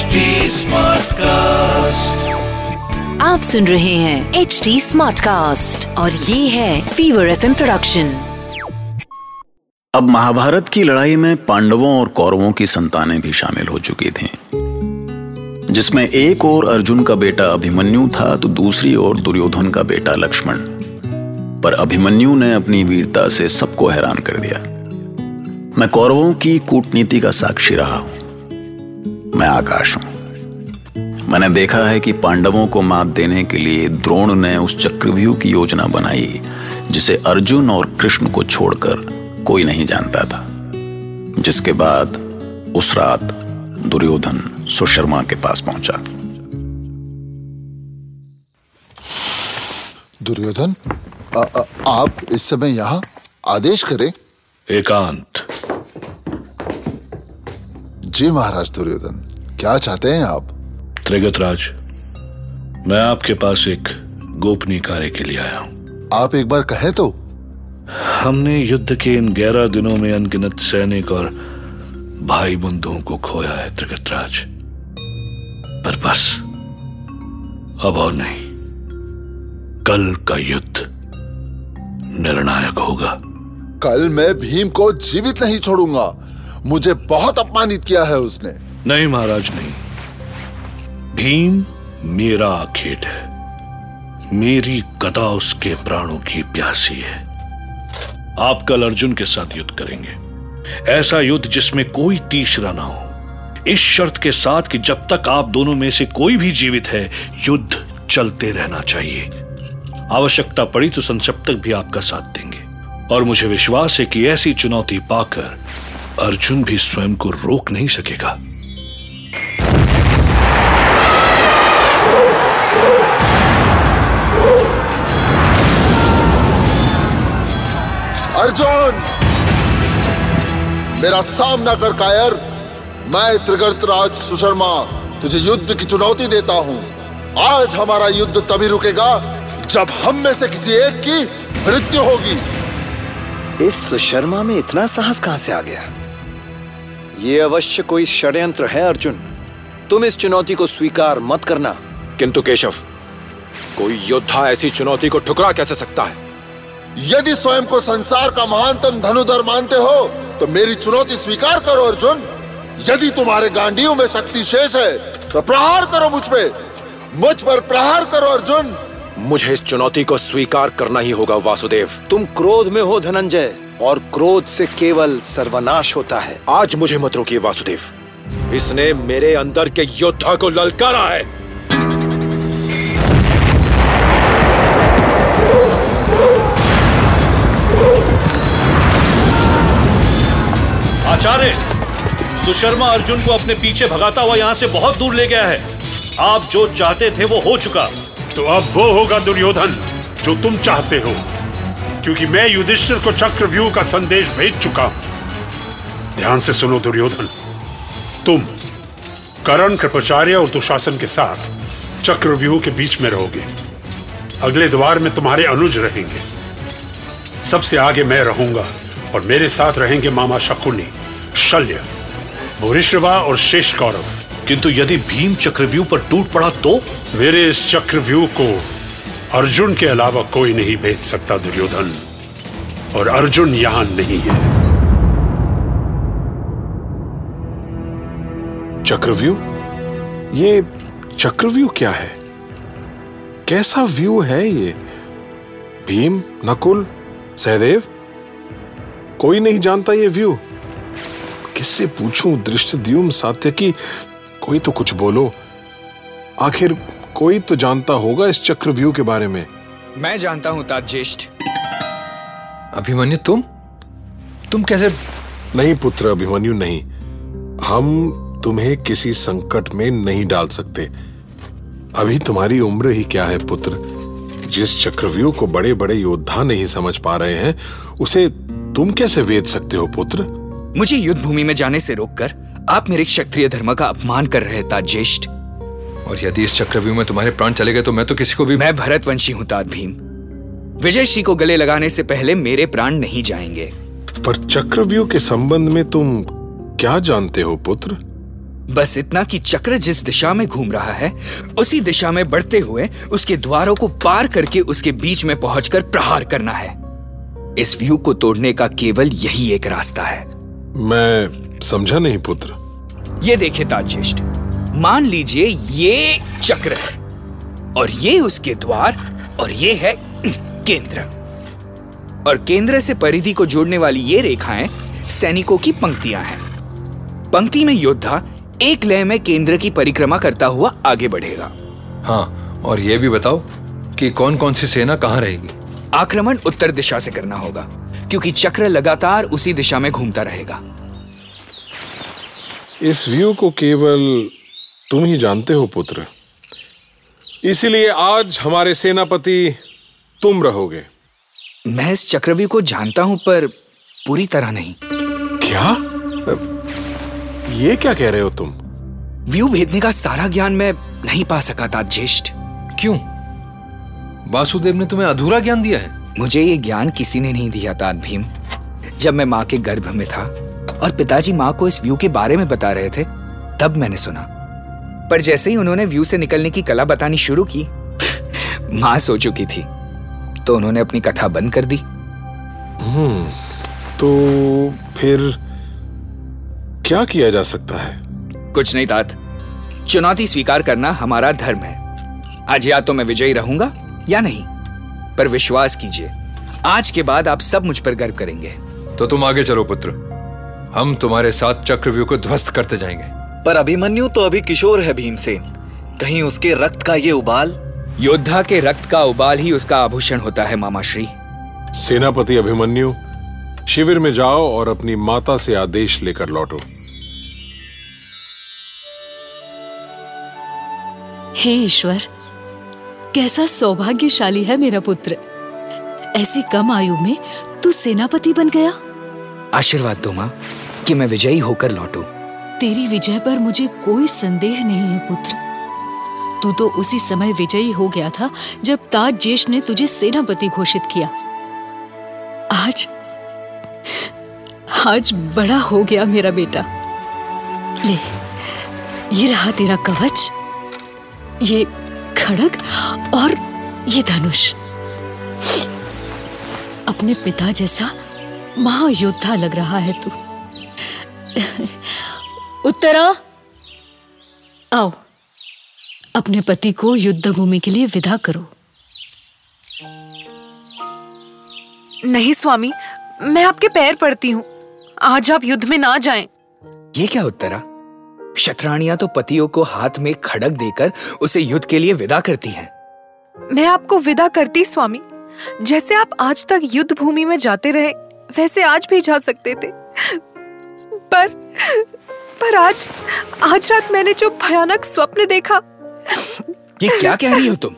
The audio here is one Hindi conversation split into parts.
HD Smartcast. आप सुन रहे हैं एच डी स्मार्ट कास्ट और ये है फीवर एफ़ प्रोडक्शन अब महाभारत की लड़ाई में पांडवों और कौरवों की संतानें भी शामिल हो चुकी थीं, जिसमें एक और अर्जुन का बेटा अभिमन्यु था तो दूसरी ओर दुर्योधन का बेटा लक्ष्मण। पर अभिमन्यु ने अपनी वीरता से सबको हैरान कर दिया। मैं कौरवों की कूटनीति का साक्षी रहा हूँ। मैं आकाश हूँ। मैंने देखा है कि पांडवों को मात देने के लिए द्रोण ने उस चक्रव्यूह की योजना बनाई जिसे अर्जुन और कृष्ण को छोड़कर कोई नहीं जानता था। जिसके बाद उस रात दुर्योधन सुशर्मा के पास पहुँचा। दुर्योधन आ, आ, आप इस समय यहाँ? आदेश करें। एकांत। जी महाराज दुर्योधन क्या चाहते हैं आप? त्रिगतराज मैं आपके पास एक गोपनीय कार्य के लिए आया हूँ। आप एक बार कहे तो। हमने युद्ध के इन ग्यारह दिनों में अनगिनत सैनिक और भाई बंधुओं को खोया है त्रिगतराज पर बस अब और नहीं। कल का युद्ध निर्णायक होगा। कल मैं भीम को जीवित नहीं छोड़ूँगा। मुझे बहुत अपमानित किया है उसने। नहीं महाराज, नहीं। भीम मेरा खेत है। मेरी गदा उसके प्राणों की प्यासी है। आप कल अर्जुन के साथ युद्ध करेंगे। ऐसा युद्ध जिसमें कोई तीसरा ना हो। इस शर्त के साथ कि जब तक आप दोनों में से कोई भी जीवित है, युद्ध चलते रहना चाहिए। आवश्यकता पड़ी तो संसप्तक भी आपका साथ देंगे। और मुझे विश्वास है कि ऐसी चुनौती पाकर अर्जुन भी स्वयं को रोक नहीं सकेगा। अर्जुन! मेरा सामना कर कायर। मैं त्रिगर्त राज सुशर्मा तुझे युद्ध की चुनौती देता हूँ। आज हमारा युद्ध तभी रुकेगा जब हम में से किसी एक की मृत्यु होगी। इस सुशर्मा में इतना साहस कहाँ से आ गया? ये अवश्य कोई षड्यंत्र है अर्जुन। तुम इस चुनौती को स्वीकार मत करना। किंतु केशव कोई योद्धा ऐसी चुनौती को ठुकरा कैसे सकता है? यदि स्वयं को संसार का महानतम धनुधर मानते हो तो मेरी चुनौती स्वीकार करो अर्जुन। यदि तुम्हारे गांडियों में शक्ति शेष है तो प्रहार करो मुझ पे। मुझ पर प्रहार करो अर्जुन। मुझे इस चुनौती को स्वीकार करना ही होगा वासुदेव। तुम क्रोध में हो धनंजय। और क्रोध से केवल सर्वनाश होता है। आज मुझे मत रोकिए वासुदेव। इसने मेरे अंदर के योद्धा को ललकारा है। आचार्य सुशर्मा अर्जुन को अपने पीछे भगाता हुआ यहाँ से बहुत दूर ले गया है। आप जो चाहते थे वो हो चुका। तो अब वो होगा दुर्योधन जो तुम चाहते हो। क्योंकि मैं युधिष्ठिर को चक्रव्यूह का संदेश भेज चुका हूँ। ध्यान से सुनो दुर्योधन। तुम करण कृपाचार्य और दुशासन के साथ चक्रव्यूह के बीच में रहोगे। अगले द्वार में तुम्हारे अनुज रहेंगे। सबसे आगे मैं रहूँगा और मेरे साथ रहेंगे मामा शकुनी शल्य भूरिश्रवा और शेष कौरव। किंतु यदि भीम चक्रव्यूह पर टूट पड़ा तो? मेरे इस चक्रव्यूह को अर्जुन के अलावा कोई नहीं भेज सकता दुर्योधन। और अर्जुन यहाँ नहीं है। चक्रव्यूह? ये चक्रव्यूह क्या है? कैसा व्यू है ये? भीम, नकुल, सहदेव? कोई नहीं जानता ये व्यू। किससे पूछूँ दृष्टद्युम सात्यकी? कोई तो कुछ बोलो। आखिर कोई तो जानता होगा इस चक्रव्यूह के बारे में। मैं जानता हूँ तात ज्येष्ठ। अभिमन्यु तुम? तुम कैसे नहीं पुत्र अभिमन्यु नहीं। हम तुम्हें किसी संकट में नहीं डाल सकते। अभी तुम्हारी उम्र ही क्या है पुत्र? जिस चक्रव्यूह को बड़े बड़े योद्धा नहीं समझ पा रहे हैं उसे तुम कैसे वेद सकते हो पुत्र? मुझे युद्ध भूमि में जाने से रोककर आप मेरे क्षत्रिय धर्म का अपमान कर रहे तात ज्येष्ठ। और यदि इस चक्रव्यूह में तुम्हारे प्राण चले गए तो मैं तो किसी को भी मैं भरतवंशी हूँ तात भीम। विजय श्री को गले लगाने से पहले मेरे प्राण नहीं जाएँगे। पर चक्रव्यूह के संबंध में तुम क्या जानते हो पुत्र? बस इतना कि चक्र जिस दिशा में घूम रहा है उसी दिशा में बढ़ते हुए उसके द्वारों को पार करके उसके बीच में पहुंचकर प्रहार करना है। इस व्यू को तोड़ने का केवल यही एक रास्ता है। मैं समझा नहीं पुत्र। ये देखे ताज्येष्ठ मान लीजिए ये चक्र है और ये उसके द्वार और ये है केंद्र। और केंद्र से परिधि को जोड़ने वाली ये रेखाएँ सैनिकों की पंक्तियाँ हैं। पंक्ति में योद्धा एक लय में केंद्र की परिक्रमा करता हुआ आगे बढ़ेगा। हाँ और ये भी बताओ कि कौन कौन सी सेना कहाँ रहेगी? आक्रमण उत्तर दिशा से करना होगा क्योंकि चक्र लगातार उसी दिशा में घूमता रहेगा। इस व्यू को केवल तुम ही जानते हो पुत्र। इसीलिए आज हमारे सेनापति तुम रहोगे। मैं इस चक्रव्यूह को जानता हूँ पर पूरी तरह नहीं। क्या? ये क्या कह रहे हो तुम? व्यू भेदने का सारा ज्ञान मैं नहीं पा सका था ज्येष्ठ क्यों? वासुदेव ने तुम्हें अधूरा ज्ञान दिया है। मुझे ये ज्ञान किसी ने नहीं दिया था भीम। जब मैं माँ के गर्भ में था और पिताजी माँ को इस व्यू के बारे में बता रहे थे तब मैंने सुना। पर जैसे ही उन्होंने व्यू से निकलने की कला बतानी शुरू की माँ सो चुकी थी तो उन्होंने अपनी कथा बंद कर दी। हम्म तो फिर क्या किया जा सकता है? कुछ नहीं तात। चुनौती स्वीकार करना हमारा धर्म है। आज या तो मैं विजयी रहूँगा या नहीं पर विश्वास कीजिए आज के बाद आप सब मुझ पर गर्व करेंगे। तो तुम आगे चलो पुत्र। हम तुम्हारे साथ चक्रव्यूह को ध्वस्त करते जाएँगे। पर अभिमन्यु तो अभी किशोर है भीमसेन। कहीं उसके रक्त का ये उबाल? योद्धा के रक्त का उबाल ही उसका आभूषण होता है मामा श्री। सेनापति अभिमन्यु शिविर में जाओ और अपनी माता से आदेश लेकर लौटो। हे ईश्वर कैसा सौभाग्यशाली है मेरा पुत्र। ऐसी कम आयु में तू सेनापति बन गया। आशीर्वाद दो माँ कि मैं विजयी होकर लौटू। तेरी विजय पर मुझे कोई संदेह नहीं है, पुत्र। तू तो उसी समय विजयी हो गया था, जब ताज जेश ने तुझे सेनापति घोषित किया। आज आज बड़ा हो गया मेरा बेटा। ले, ये रहा तेरा कवच, ये खड़ग और ये धनुष। अपने पिता जैसा महायोद्धा लग रहा है तू। उत्तरा। आओ अपने पति को युद्ध भूमि के लिए विदा करो। नहीं स्वामी मैं आपके पैर पड़ती हूँ। आज आप युद्ध में ना जाएँ। ये क्या उत्तरा? शत्राणियाँ तो पतियों को हाथ में खड़क देकर उसे युद्ध के लिए विदा करती हैं। मैं आपको विदा करती स्वामी। जैसे आप आज तक युद्ध भूमि में जाते रहे वैसे आज भी जा सकते थे। पर पर आज आज रात मैंने जो भयानक स्वप्न देखा। ये क्या कह रही हो तुम?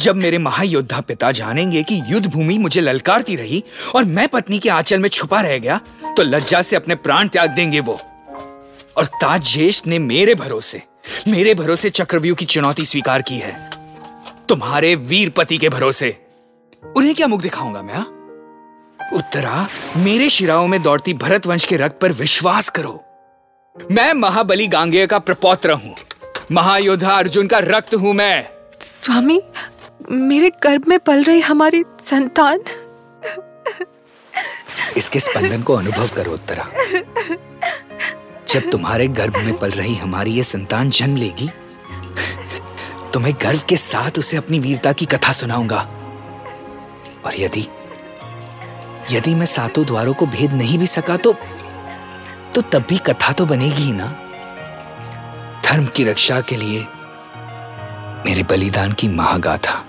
जब मेरे महायोद्धा पिता जानेंगे कि युद्ध भूमि मुझे ललकारती रही और मैं पत्नी के आंचल में छुपा रह गया तो लज्जा से अपने प्राण त्याग देंगे वो। और ताज ज्येष्ठ ने मेरे भरोसे मेरे भरोसे चक्रव्यूह की चुनौती स्वीकार की है। तुम्हारे वीर पति के भरोसे। उन्हें क्या मुख दिखाऊँगा मैं उत्तरा मेरे शिराओं में दौड़ती भरत वंश के रक्त पर विश्वास करो। मैं महाबली गांगे का प्रपौत्र हूँ। महायोद्धा अर्जुन का रक्त हूँ मैं। स्वामी मेरे गर्भ में पल रही हमारी संतान। इसके स्पंदन को अनुभव करो उत्तरा। जब तुम्हारे गर्भ में पल रही हमारी ये संतान जन्म लेगी तो मैं गर्व के साथ उसे अपनी वीरता की कथा सुनाऊँगा। और यदि यदि मैं सातों द्वारों को भेद नहीं भी सका तो तो तब भी कथा तो बनेगी ही ना। धर्म की रक्षा के लिए मेरे बलिदान की महागाथा।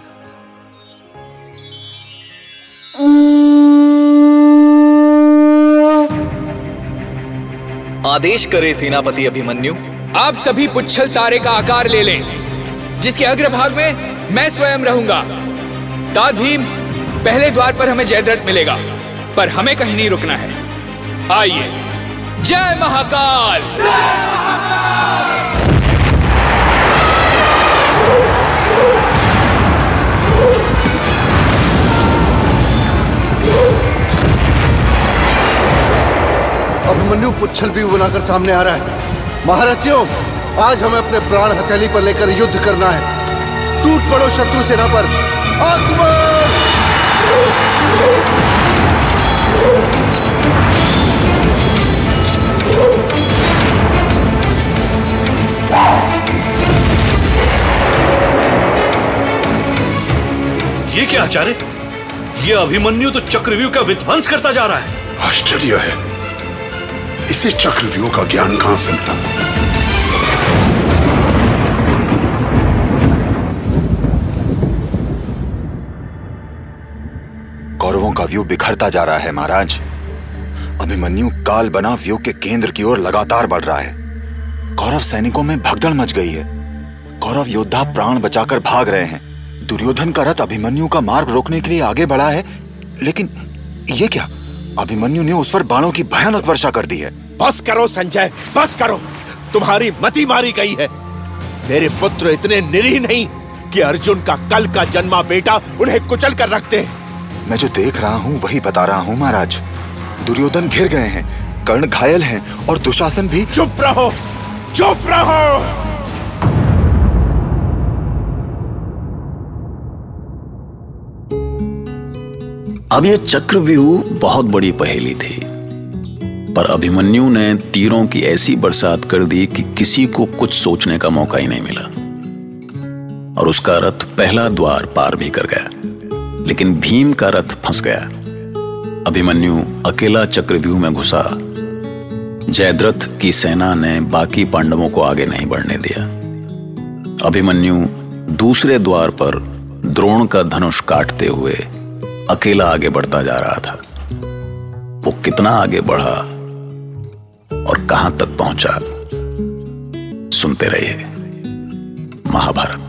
आदेश करे सेनापति अभिमन्यु। आप सभी पुच्छल तारे का आकार ले लें जिसके अग्रभाग में मैं स्वयं रहूँगा। ताद भीम पहले द्वार पर हमें जयद्रथ मिलेगा पर हमें कहीं नहीं रुकना है। आइए। जय महाकाल। अभिमन्यु पुच्छल भी बनाकर सामने आ रहा है। महारथियों, आज हमें अपने प्राण हथेली पर लेकर युद्ध करना है। टूट पड़ो शत्रु सेना पर। आक्रमण! क्या आचार्य? ये अभिमन्यु तो चक्रव्यूह का विध्वंस करता जा रहा है। आश्चर्य है। इसे चक्रव्यूह का ज्ञान कहाँ से मिला? कौरवों का व्यू बिखरता जा रहा है महाराज। अभिमन्यु काल बना व्यू के केंद्र की ओर लगातार बढ़ रहा है। कौरव सैनिकों में भगदड़ मच गई है। कौरव योद्धा प्राण बचाकर भाग रहे हैं। दुर्योधन का रथ अभिमन्यु का मार्ग रोकने के लिए आगे बढ़ा है लेकिन ये क्या? अभिमन्यु ने उस पर बाणों की भयानक वर्षा कर दी है। बस करो संजय बस करो। तुम्हारी मति मारी गई है। मेरे पुत्र इतने निरीह नहीं कि अर्जुन का कल का जन्मा बेटा उन्हें कुचल कर रखते हैं। मैं जो देख रहा हूँ वही बता रहा हूँ महाराज। दुर्योधन घिर गए हैं कर्ण घायल हैं और दुशासन भी चुप रहो चुप रहो। अब यह चक्रव्यूह बहुत बड़ी पहेली थी। पर अभिमन्यु ने तीरों की ऐसी बरसात कर दी कि किसी को कुछ सोचने का मौका ही नहीं मिला। और उसका रथ पहला द्वार पार भी कर गया। लेकिन भीम का रथ फंस गया। अभिमन्यु अकेला चक्रव्यूह में घुसा। जयद्रथ की सेना ने बाकी पांडवों को आगे नहीं बढ़ने दिया। अभिमन्यु दूसरे द्वार पर द्रोण का धनुष काटते हुए अकेला आगे बढ़ता जा रहा था। वो कितना आगे बढ़ा और कहाँ तक पहुँचा, सुनते रहिए, महाभारत।